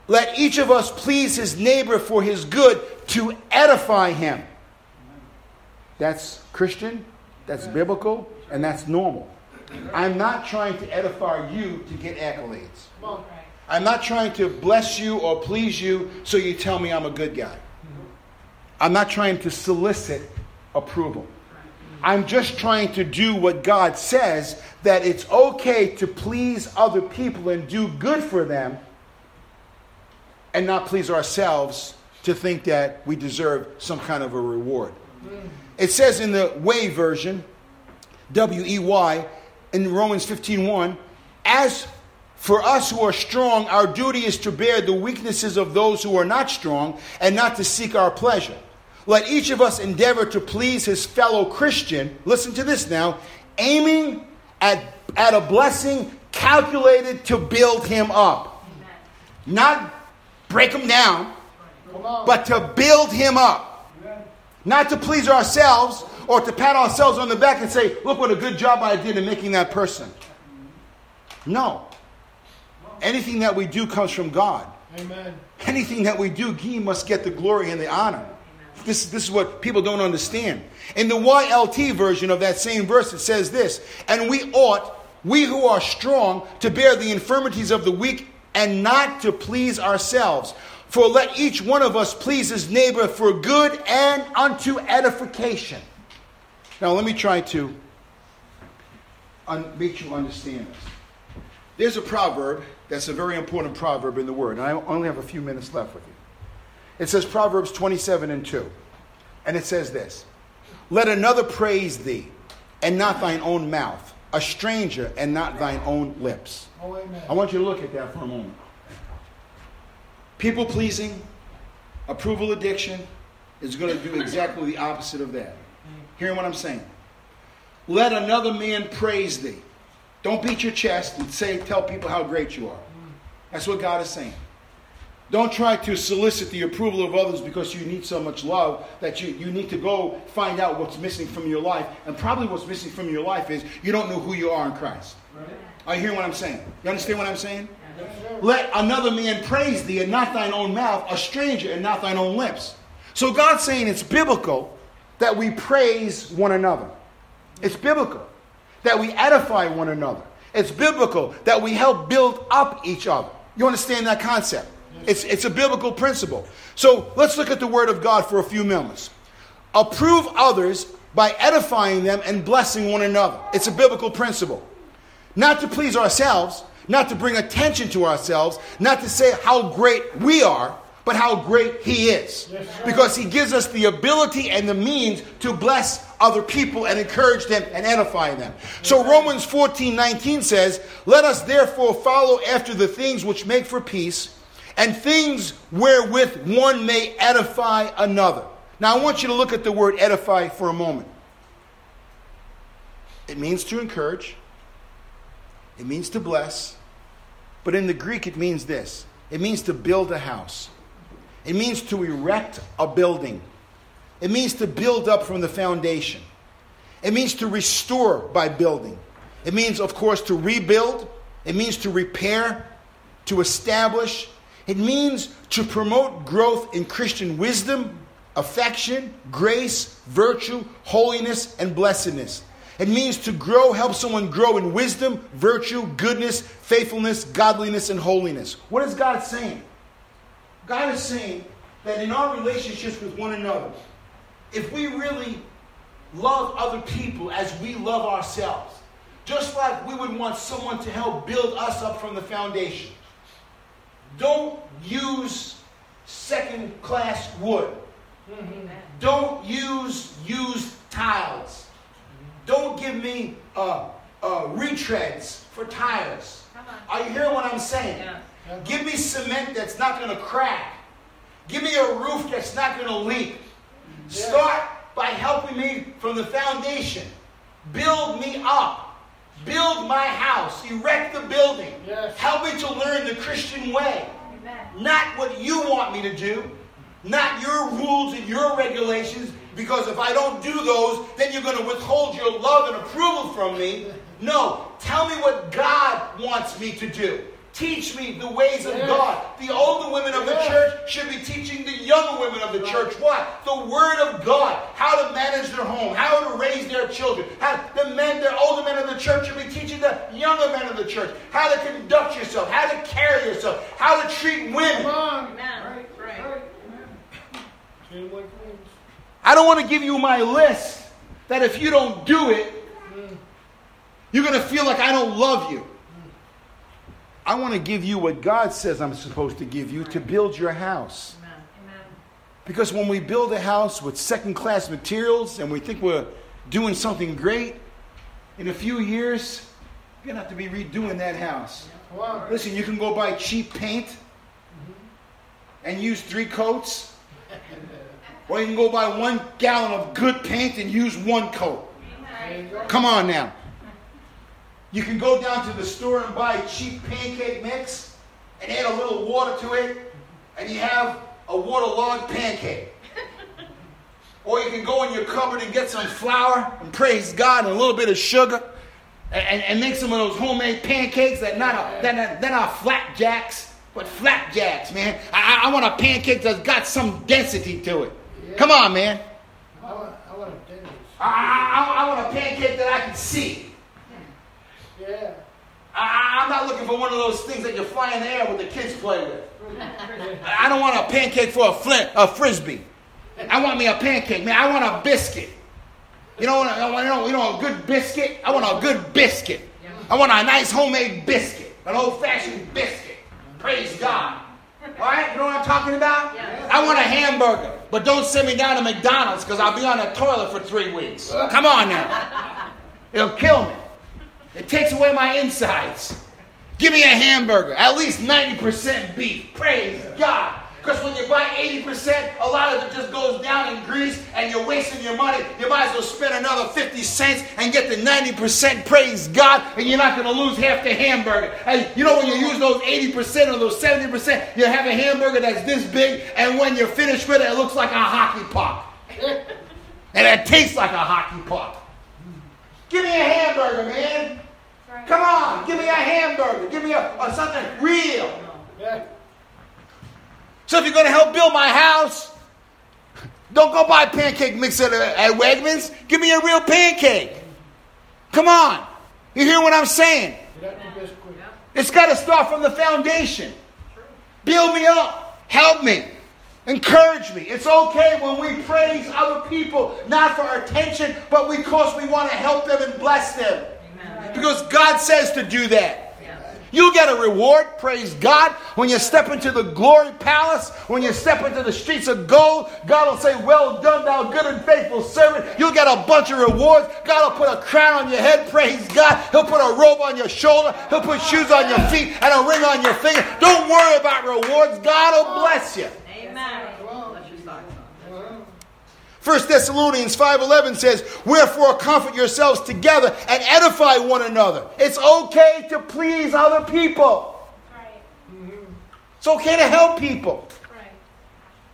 Let each of us please his neighbor for his good to edify him. That's Christian, that's biblical, and that's normal. I'm not trying to edify you to get accolades. I'm not trying to bless you or please you so you tell me I'm a good guy. I'm not trying to solicit approval. I'm just trying to do what God says that it's okay to please other people and do good for them and not please ourselves to think that we deserve some kind of a reward. It says in the Way version, W E Y, in Romans 15:1, as for us who are strong, our duty is to bear the weaknesses of those who are not strong and not to seek our pleasure. Let each of us endeavor to please his fellow Christian. Listen to this now, aiming at, at a blessing calculated to build him up. Not break him down, but to build him up. Not to please ourselves or to pat ourselves on the back and say, look what a good job I did in making that person. No. Anything that we do comes from God. Amen. Anything that we do, He must get the glory and the honor. This, this is what people don't understand. In the YLT version of that same verse, it says this And we ought, we who are strong, to bear the infirmities of the weak and not to please ourselves. For let each one of us please his neighbor for good and unto edification. Now, let me try to un- make you understand this. There's a proverb that's a very important proverb in the Word, and I only have a few minutes left with you. It says Proverbs 27 and 2. And it says this Let another praise thee, and not thine own mouth, a stranger, and not thine own lips. Oh, amen. I want you to look at that for a moment. People pleasing, approval addiction is going to do exactly the opposite of that. Hearing what I'm saying? Let another man praise thee. Don't beat your chest and say, tell people how great you are. That's what God is saying. Don't try to solicit the approval of others because you need so much love that you, you need to go find out what's missing from your life. And probably what's missing from your life is you don't know who you are in Christ. Are you hearing what I'm saying? You understand what I'm saying? Yes. Let another man praise thee and not thine own mouth, a stranger and not thine own lips. So God's saying it's biblical that we praise one another. It's biblical that we edify one another. It's biblical that we help build up each other. You understand that concept? It's, it's a biblical principle. So let's look at the Word of God for a few moments. Approve others by edifying them and blessing one another. It's a biblical principle. Not to please ourselves, not to bring attention to ourselves, not to say how great we are, but how great He is. Because He gives us the ability and the means to bless other people and encourage them and edify them. So Romans 14 19 says, Let us therefore follow after the things which make for peace, and things wherewith one may edify another. Now I want you to look at the word edify for a moment. It means to encourage. It means to bless. But in the Greek, it means this it means to build a house, it means to erect a building, it means to build up from the foundation, it means to restore by building, it means, of course, to rebuild, it means to repair, to establish, it means to promote growth in Christian wisdom, affection, grace, virtue, holiness, and blessedness. It means to grow, help someone grow in wisdom, virtue, goodness, faithfulness, godliness, and holiness. What is God saying? God is saying that in our relationships with one another, if we really love other people as we love ourselves, just like we would want someone to help build us up from the foundation, don't use second class wood. Don't use used tiles. Don't give me uh, uh, retreads for tires. Are you hearing what I'm saying? Yeah. Give me cement that's not going to crack. Give me a roof that's not going to leak. Start by helping me from the foundation. Build me up. Build my house. Erect the building. Yes. Help me to learn the Christian way. Amen. Not what you want me to do. Not your rules and your regulations. Because if I don't do those, then you're going to withhold your love and approval from me. (laughs) No, tell me what God wants me to do. Teach me the ways of Yes. God. The older women of the church should be teaching the younger women of the church what? The Word of God. How to manage their home. How to raise their children. How the men, the older men of the church should be teaching the younger men of the church how to conduct yourself, how to carry yourself, how to treat women. Amen. Right, Right. right. Amen. Same way queens. I don't want to give you my list that if you don't do it, you're going to feel like I don't love you. I want to give you what God says I'm supposed to give you to build your house. Because when we build a house with second class materials and we think we're doing something great, in a few years, you're going to have to be redoing that house. Listen, you can go buy cheap paint and use three coats, or you can go buy one gallon of good paint and use one coat. There you go. Come on now. You can go down to the store and buy cheap pancake mix and add a little water to it, and you have a waterlogged pancake. (laughs) Or you can go in your cupboard and get some flour and praise God and a little bit of sugar and, and, and make some of those homemade pancakes that not a, that, that, that are flapjacks, but flapjacks, man. I, I want a pancake that's got some density to it. Come on, man. I want, I want a dentist. I, I, I want a pancake that I can see. Yeah. I, I'm not looking for one of those things that you fly in the air with the kids play with. (laughs) I don't want a pancake for a, flint, a frisbee. I want me a pancake, man. I want a biscuit. You know, I want, you know, you know, a good biscuit. I want a good biscuit. I want a nice homemade biscuit, an old-fashioned biscuit. Praise God. All right, you know what I'm talking about? Yeah. I want a hamburger, but don't send me down to McDonald's because I'll be on the toilet for three weeks. Come on now. It'll kill me. It takes away my insides. Give me a hamburger, at least 90% beef. Praise God. Because when you buy 80%, a lot of it just goes down in grease and you're wasting your money. You might as well spend another 50 cents and get the 90%, praise God, and you're not going to lose half the hamburger. And you know, when you use those 80% or those 70%, you have a hamburger that's this big, and when you're finished with it, it looks like a hockey puck. (laughs) And it tastes like a hockey puck. Give me a hamburger, man. Come on, give me a hamburger. Give me a, a something real. So if you're going to help build my house, don't go buy pancake mix at, at Wegmans. Give me a real pancake. Come on. You hear what I'm saying? It's got to start from the foundation. Build me up. Help me. Encourage me. It's okay when we praise other people, not for our attention, but because we want to help them and bless them. Because God says to do that. You get a reward, praise God. When you step into the glory palace, when you step into the streets of gold, God will say, Well done, thou good and faithful servant. You'll get a bunch of rewards. God will put a crown on your head, praise God. He'll put a robe on your shoulder. He'll put shoes on your feet and a ring on your finger. Don't worry about rewards. God will bless you. Amen. Let your socks on. Uh-huh. 1 Thessalonians 5:11 says, "Wherefore comfort yourselves together and edify one another." It's okay to please other people. Right. It's okay to help people. Right.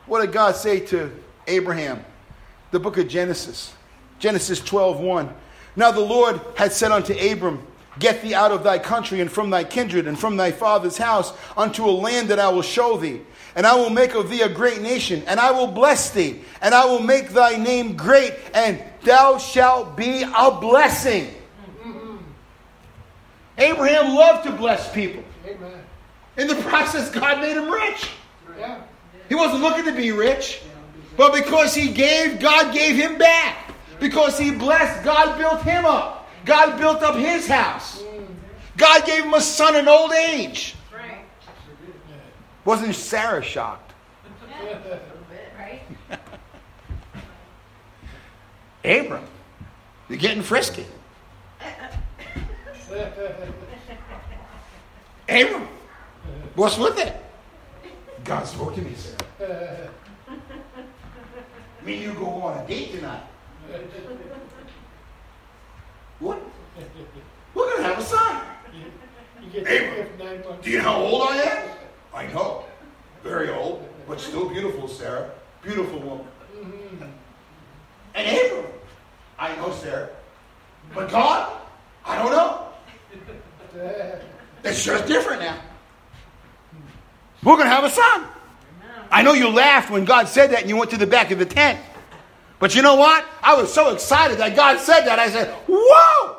What did God say to Abraham? The book of Genesis. Genesis 12:1. Now the Lord had said unto Abram, Get thee out of thy country and from thy kindred and from thy father's house unto a land that I will show thee. And I will make of thee a great nation, and I will bless thee, and I will make thy name great, and thou shalt be a blessing. Abraham loved to bless people. Amen. In the process, God made him rich. Yeah. He wasn't looking to be rich, but because he gave, God gave him back. Because he blessed, God built him up. God built up his house. Mm. God gave him a son in old age. Right. Wasn't Sarah shocked? Yeah. A little bit, right? Abram, you're getting frisky. Abram, what's with it? God spoke to me, sir. Me and you go on a date tonight. What? We're gonna have a son. You get Abram, the gift nine months. Do you know how old I am? I know. Very old, but still beautiful, Sarah. Beautiful woman. And Abram, I know, Sarah. But God, I don't know. It's just different now. We're going to have a son. I know you laughed when God said that and you went to the back of the tent. But you know what? I was so excited that God said that. I said, Whoa!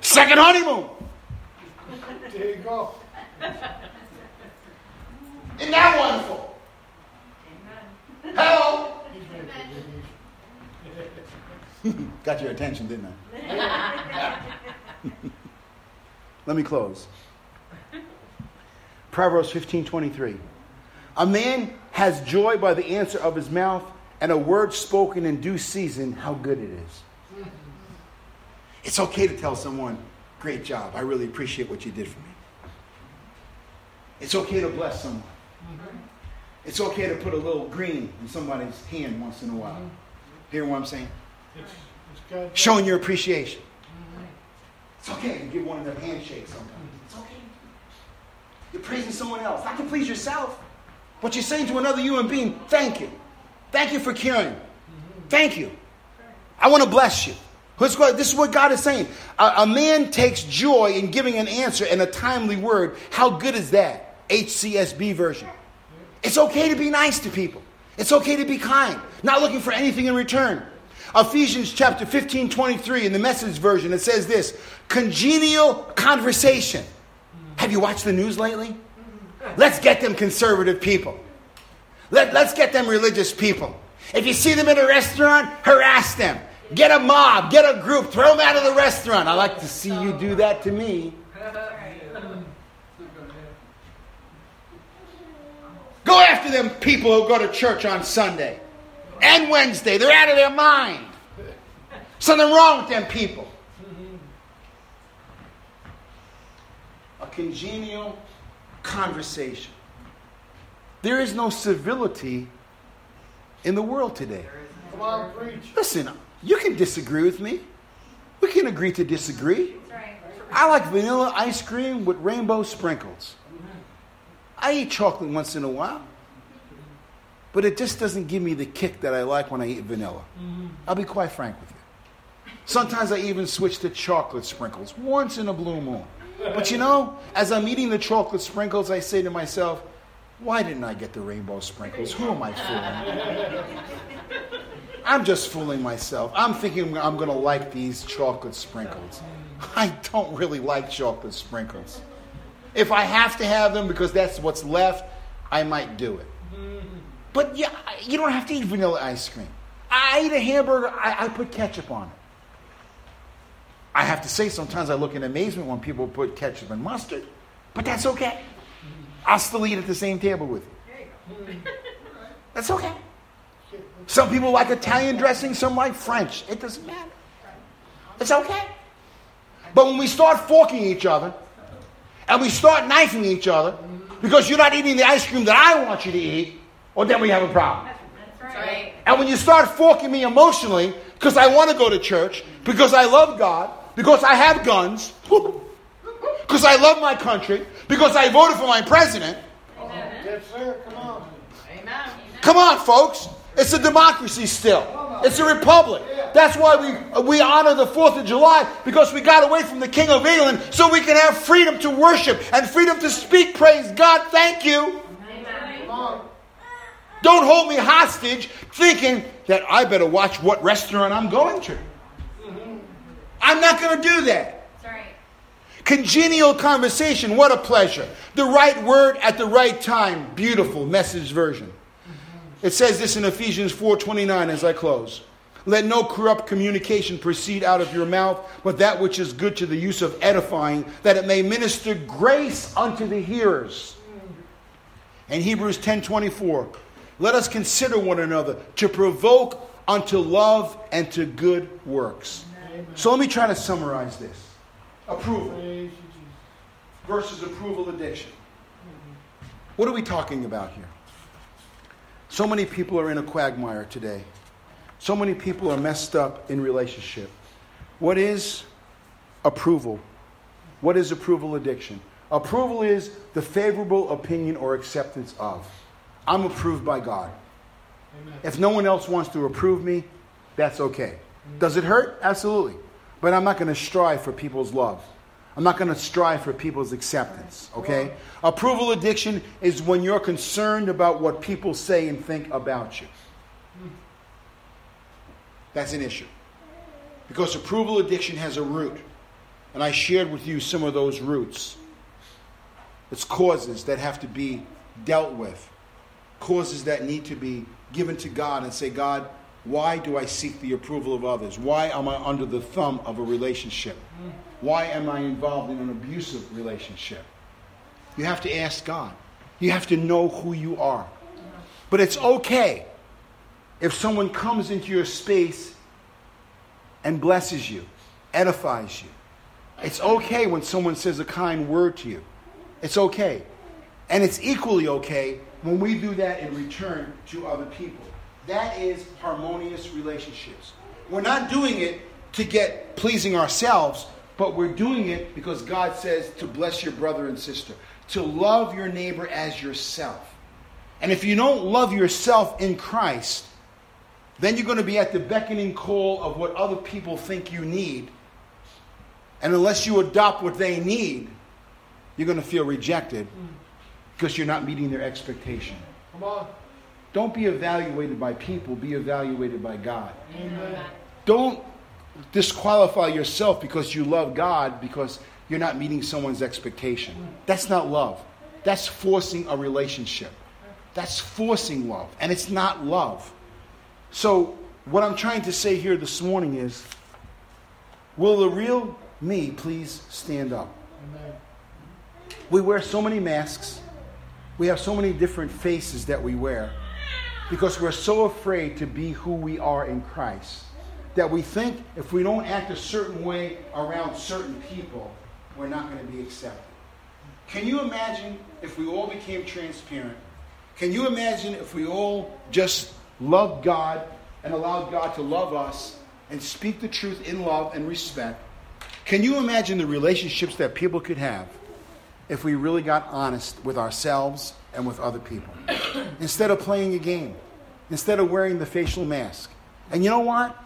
Second honeymoon. There you go. Isn't that wonderful? Hello? He's ready for the Got your attention, didn't I? Let me close. Proverbs 15 23. A man has joy by the answer of his mouth, and a word spoken in due season, how good it is. It's okay to tell someone, great job. I really appreciate what you did for me. It's okay to bless someone. It's okay to put a little green in somebody's hand once in a while. Hear what I'm saying? It's, it's showing your appreciation. It's okay to give one of them handshakes sometimes. It's okay. You're praising someone else, not to please yourself, but you're saying to another human being, thank you. Thank you for caring. Thank you. I want to bless you. This is what God is saying. A man takes joy in giving an answer and a timely word. How good is that? HCSB version. It's okay to be nice to people. It's okay to be kind, not looking for anything in return. Ephesians chapter 15, 23, in the message version, it says this congenial conversation. Have you watched the news lately? Let's get them conservative people. Let, let's get them religious people. If you see them in a restaurant, harass them. Get a mob, get a group, throw them out of the restaurant. I like to see you do that to me. Go after them people who go to church on Sunday and Wednesday. They're out of their mind. Something wrong with them people. A congenial conversation. There is no civility in the world today. Come on, preach. Listen, you can disagree with me. We can agree to disagree. I like vanilla ice cream with rainbow sprinkles. I eat chocolate once in a while, but it just doesn't give me the kick that I like when I eat vanilla. Mm-hmm. I'll be quite frank with you. Sometimes I even switch to chocolate sprinkles once in a blue moon. But you know, as I'm eating the chocolate sprinkles, I say to myself, why didn't I get the rainbow sprinkles? Who am I fooling? I'm just fooling myself. I'm thinking I'm going to like these chocolate sprinkles. I don't really like chocolate sprinkles. If I have to have them because that's what's left, I might do it. But yeah, you don't have to eat vanilla ice cream. I eat a hamburger, I, I put ketchup on it. I have to say, sometimes I look in amazement when people put ketchup and mustard, but that's okay. I'll still eat at the same table with you. That's okay. Some people like Italian dressing, some like French. It doesn't matter. It's okay. But when we start forking each other and we start knifing each other because you're not eating the ice cream that I want you to eat, or then we have a problem. That's right. And when you start forking me emotionally because I want to go to church, because I love God, because I have guns, (laughs) because I love my country, because I voted for my president, Yes, sir. Come on. Amen. Come on, folks. It's a democracy still. It's a republic. That's why we, we honor the 4th of July because we got away from the King of England so we can have freedom to worship and freedom to speak. Praise God. Thank you. Don't hold me hostage thinking that I better watch what restaurant I'm going to. I'm not going to do that. Congenial conversation, what a pleasure. The right word at the right time, beautiful message version. It says this in Ephesians 4:29 as I close. Let no corrupt communication proceed out of your mouth, but that which is good to the use of edifying, that it may minister grace unto the hearers. And Hebrews 10:24. Let us consider one another to provoke unto love and to good works. So let me try to summarize this approval Praise you, Jesus. versus approval addiction. What are we talking about here? So many people are in a quagmire today. So many people are messed up in relationship. What is approval? What is approval addiction? Approval is the favorable opinion or acceptance of. I'm approved by God. Amen. If no one else wants to approve me, that's okay. Does it hurt? Absolutely. But I'm not going to strive for people's love. I'm not going to strive for people's acceptance, okay? Approval addiction is when you're concerned about what people say and think about you. That's an issue. Because approval addiction has a root. And I shared with you some of those roots. It's causes that have to be dealt with, causes that need to be given to God and say, God, why do I seek the approval of others? Why am I under the thumb of a relationship? Why am I involved in an abusive relationship? You have to ask God. You have to know who you are. But it's okay if someone comes into your space and blesses you, edifies you. It's okay when someone says a kind word to you. It's okay. And it's equally okay when we do that in return to other people. That is harmonious relationships. We're not doing it to get pleasing ourselves, but we're doing it because God says to bless your brother and sister, to love your neighbor as yourself. And if you don't love yourself in Christ, then you're going to be at the beckoning call of what other people think you need. And unless you adopt what they need, you're going to feel rejected mm. because you're not meeting their expectation. Come on. Don't be evaluated by people, be evaluated by God. Amen. Don't disqualify yourself because you love God because you're not meeting someone's expectation. That's not love. That's forcing a relationship. That's forcing love, and it's not love. So, what I'm trying to say here this morning is will the real me please stand up? Amen. We wear so many masks. We have so many different faces that we wear because we're so afraid to be who we are in Christ that we think if we don't act a certain way around certain people, we're not going to be accepted. Can you imagine if we all became transparent? Can you imagine if we all just loved God and allowed God to love us and speak the truth in love and respect? Can you imagine the relationships that people could have if we really got honest with ourselves and with other people? Instead of playing a game, instead of wearing the facial mask. And you know what?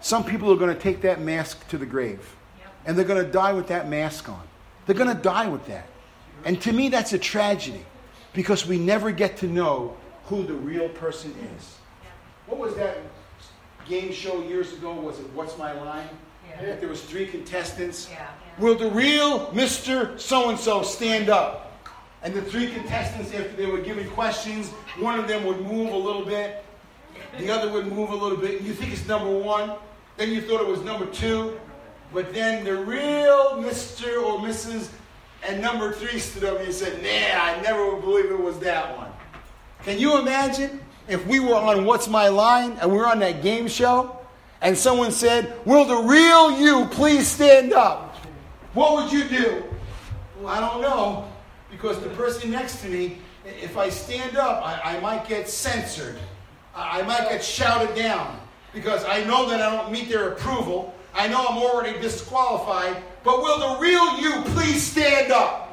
Some people are going to take that mask to the grave. And they're going to die with that mask on. They're going to die with that. And to me, that's a tragedy because we never get to know who the real person is. What was that game show years ago? Was it What's My Line? Yeah. There was three contestants. Yeah. Will the real Mr. So-and-so stand up? And the three contestants, after they were given questions, one of them would move a little bit, the other would move a little bit. You think it's number one, then you thought it was number two, but then the real Mr. or Mrs. and number three stood up and said, Nah, I never would believe it was that one. Can you imagine if we were on What's My Line and we were on that game show and someone said, Will the real you please stand up? What would you do? Well, I don't know because the person next to me, if I stand up, I, I might get censored. I, I might get shouted down because I know that I don't meet their approval. I know I'm already disqualified. But will the real you please stand up?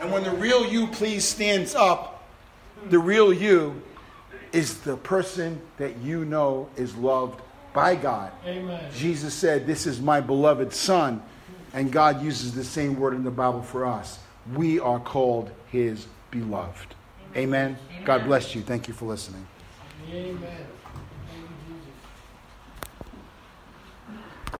And when the real you please stands up, the real you is the person that you know is loved by God. Amen. Jesus said, This is my beloved Son. And God uses the same word in the Bible for us. We are called His beloved. Amen. God bless you. Thank you for listening. Amen. Thank you, Jesus.